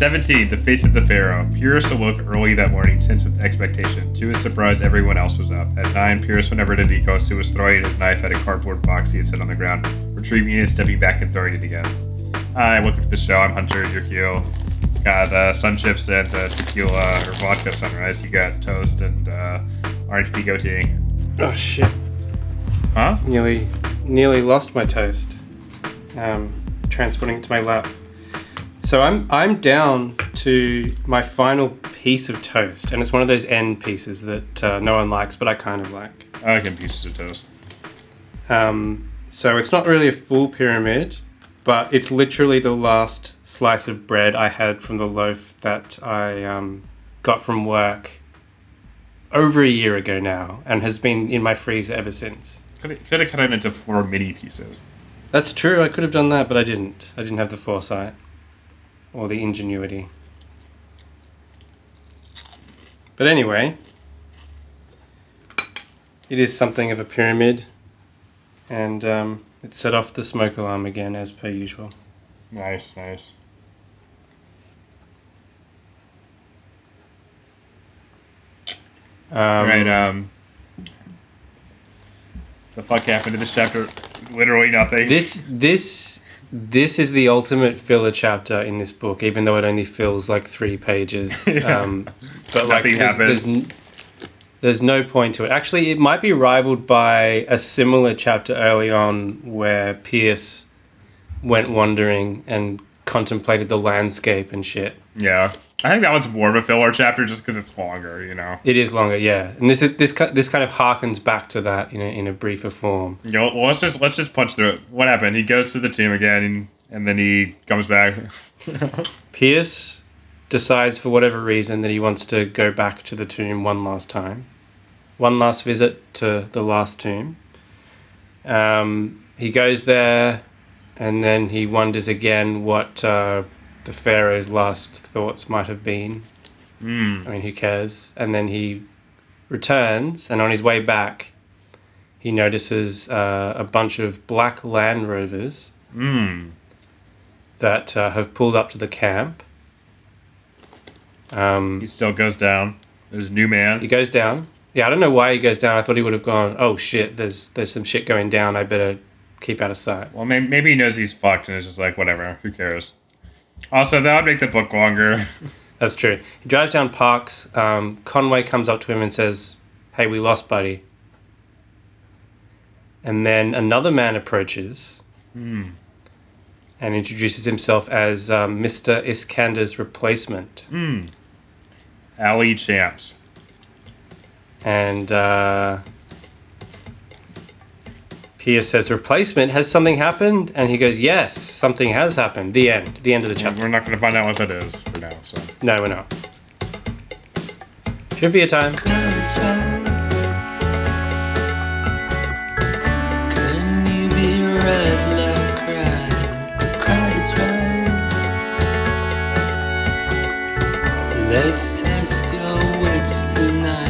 Seventeen, the face of the pharaoh. Pierce awoke early that morning, tense with expectation. To his surprise, everyone else was up. At nine, Pierce went over to Nikos, who was throwing his knife at a cardboard box he had set on the ground, retrieving it, stepping back, and throwing it again. Hi, welcome to the show. I'm Hunter Yukio. Got uh, sun chips and uh, tequila or vodka sunrise. You got toast and uh, orange tea. Oh shit. Huh? Nearly nearly lost my toast. Um, transporting it to my lap. So I'm I'm down to my final piece of toast, and it's one of those end pieces that uh, no one likes, but I kind of like. I like pieces of toast. Um, so it's not really a full pyramid, but it's literally the last slice of bread I had from the loaf that I um, got from work over a year ago now, and has been in my freezer ever since. Could have, could have cut it into four mini pieces. That's true. I could have done that, but I didn't. I didn't have the foresight or the ingenuity. But anyway, it is something of a pyramid, and um, it set off the smoke alarm again, as per usual. Nice, nice. Um, All right. Um, the fuck happened to this chapter? Literally nothing. This this this is the ultimate filler chapter in this book, even though it only fills like three pages. Um, but like, there's, there's, n- there's no point to it. Actually, it might be rivaled by a similar chapter early on where Pierce went wandering and contemplated the landscape and shit. yeah, I think that one's more of a filler chapter just because it's longer. You know. It is longer, yeah, and this is this this kind of harkens back to that in a, in a briefer form. You know, well, let's just let's just punch through it. What happened? He goes to the tomb again, and, and then he comes back. Pierce decides for whatever reason that he wants to go back to the tomb one last time. One last visit to the last tomb. Um, he goes there and then he wonders again what uh, the Pharaoh's last thoughts might have been. Hmm. I mean, who cares? And then he returns, and on his way back, he notices uh, a bunch of black Land Rovers Hmm. that uh, have pulled up to the camp. Um, He still goes down. There's a new man. he goes down. Yeah, I don't know why he goes down. I thought he would have gone. Oh shit! There's there's some shit going down. I better keep out of sight. Well, maybe, maybe he knows he's fucked, and it's just like whatever. Who cares? Also, that would make the book longer. That's true. He drives down Parks. Um, Conway comes up to him and says, "Hey, we lost, buddy." And then another man approaches and introduces himself as um, Mr. Iskander's replacement. Ali Shams. And uh, Pierce says, Replacement? Has something happened? And he goes, Yes, something has happened. The end. The end of the mm, chapter. We're not going to find out what that is for now. So No, we're not. Trivia time. crowd is right. Couldn't you be right like crowd? The crowd is right. Let's test your wits tonight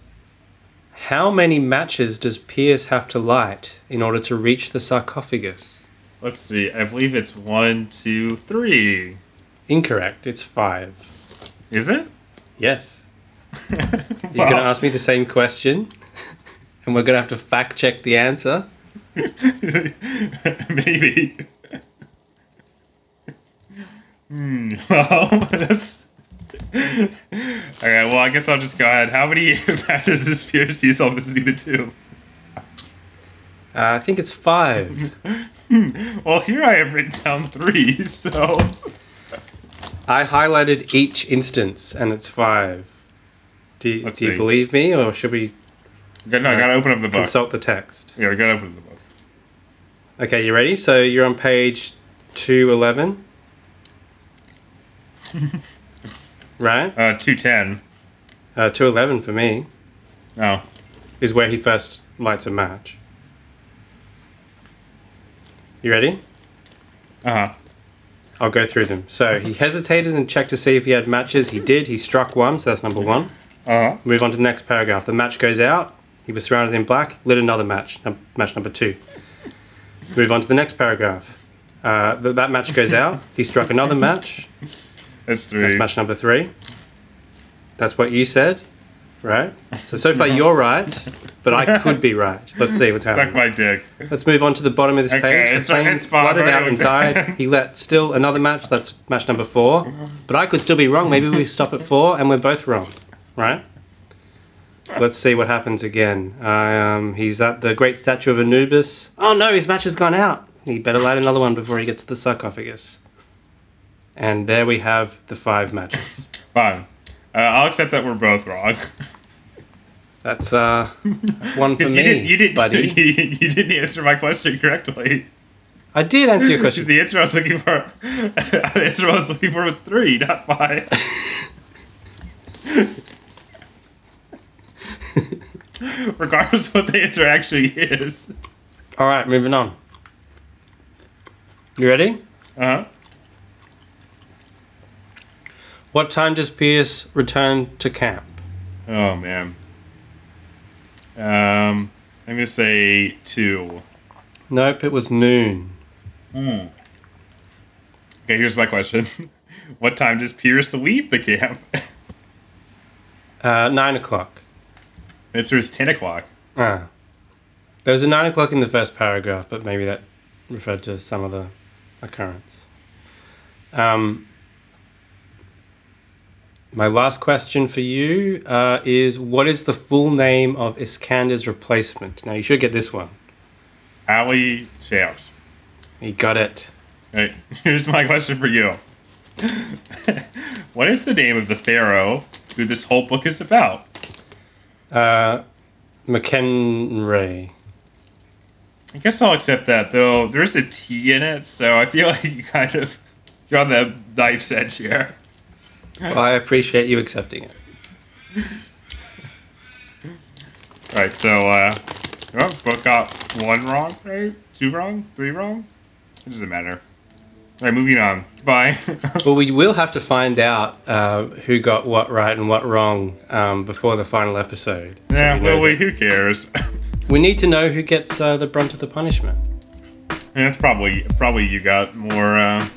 How many matches does Pierce have to light in order to reach the sarcophagus? Let's see. I believe it's one, two, three. Incorrect. It's five. Is it? Yes. You're going to ask me the same question, and we're going to have to fact check the answer. Maybe. Hmm. Well, that's. Okay. Well, I guess I'll just go ahead. How many matches does Pierce use on visiting the tomb? Uh, I think it's five. Well, here I have written down three. So. I highlighted each instance, and it's five. Do you, Let's do you believe me, or should we No, I gotta open up the book. consult the text? Yeah, we gotta open up the book. Okay, you ready? So you're on page 211. Right? Uh, two ten. Uh, 211 for me Oh. is where he first lights a match. You ready? Uh huh. I'll go through them. So he hesitated and checked to see if he had matches. He did. He struck one, so that's number one. Uh huh. Move on to the next paragraph. The match goes out. He was surrounded in black. Lit another match. Num- match number two. Move on to the next paragraph. Uh, th- that match goes out. He struck another match. That's three. That's match number three. That's what you said, right? So so far you're right, but I could be right. Let's see what's Suck happening. my dick. Let's move on to the bottom of this Okay, page. The it's- flame it's fine, flooded out and died. He let still another match. That's match number four. But I could still be wrong. Maybe we stop at four and we're both wrong, right? Let's see what happens again. Um, he's at the great statue of Anubis. Oh no, his match has gone out. He better light another one before he gets to the sarcophagus. And there we have the five matches. Fine. Uh, I'll accept that we're both wrong. That's uh, that's one for Because me, you didn't, you didn't, buddy. you, didn't answer my question correctly. I did answer your question. the answer I was looking for, the answer I was looking for was three, not five. Regardless of what the answer actually is. All right, moving on. You ready? Uh huh. What time does Pierce return to camp? Oh man. Um, I'm gonna say two. Nope, it was noon. Okay, here's my question. what time does Pierce leave the camp? Uh, nine o'clock. Answer is ten o'clock. Ah. There was a nine o'clock in the first paragraph, but maybe that referred to some other occurrence. Um, my last question for you uh, is what is the full name of Iskander's replacement? Now, you should get this one. Ali Shams. You got it. Right. Here's my question for you. what is the name of the pharaoh who this whole book is about? Uh, McHenry. I guess I'll accept that, though. There's a T in it, so I feel like you kind of you're on the knife's edge here. Well, I appreciate you accepting it. All right, so uh, well, book got one wrong, right? Two wrong, three wrong. It doesn't matter. All right, moving on. Bye. Well, we will have to find out uh, who got what right and what wrong um, before the final episode. So yeah, we, well, wait, who cares? we need to know who gets uh, the brunt of the punishment. That's probably probably you got more uh,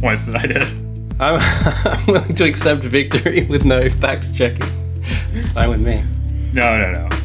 points than I did. I'm, I'm willing to accept victory with no fact checking. It's fine with me. No, no, no.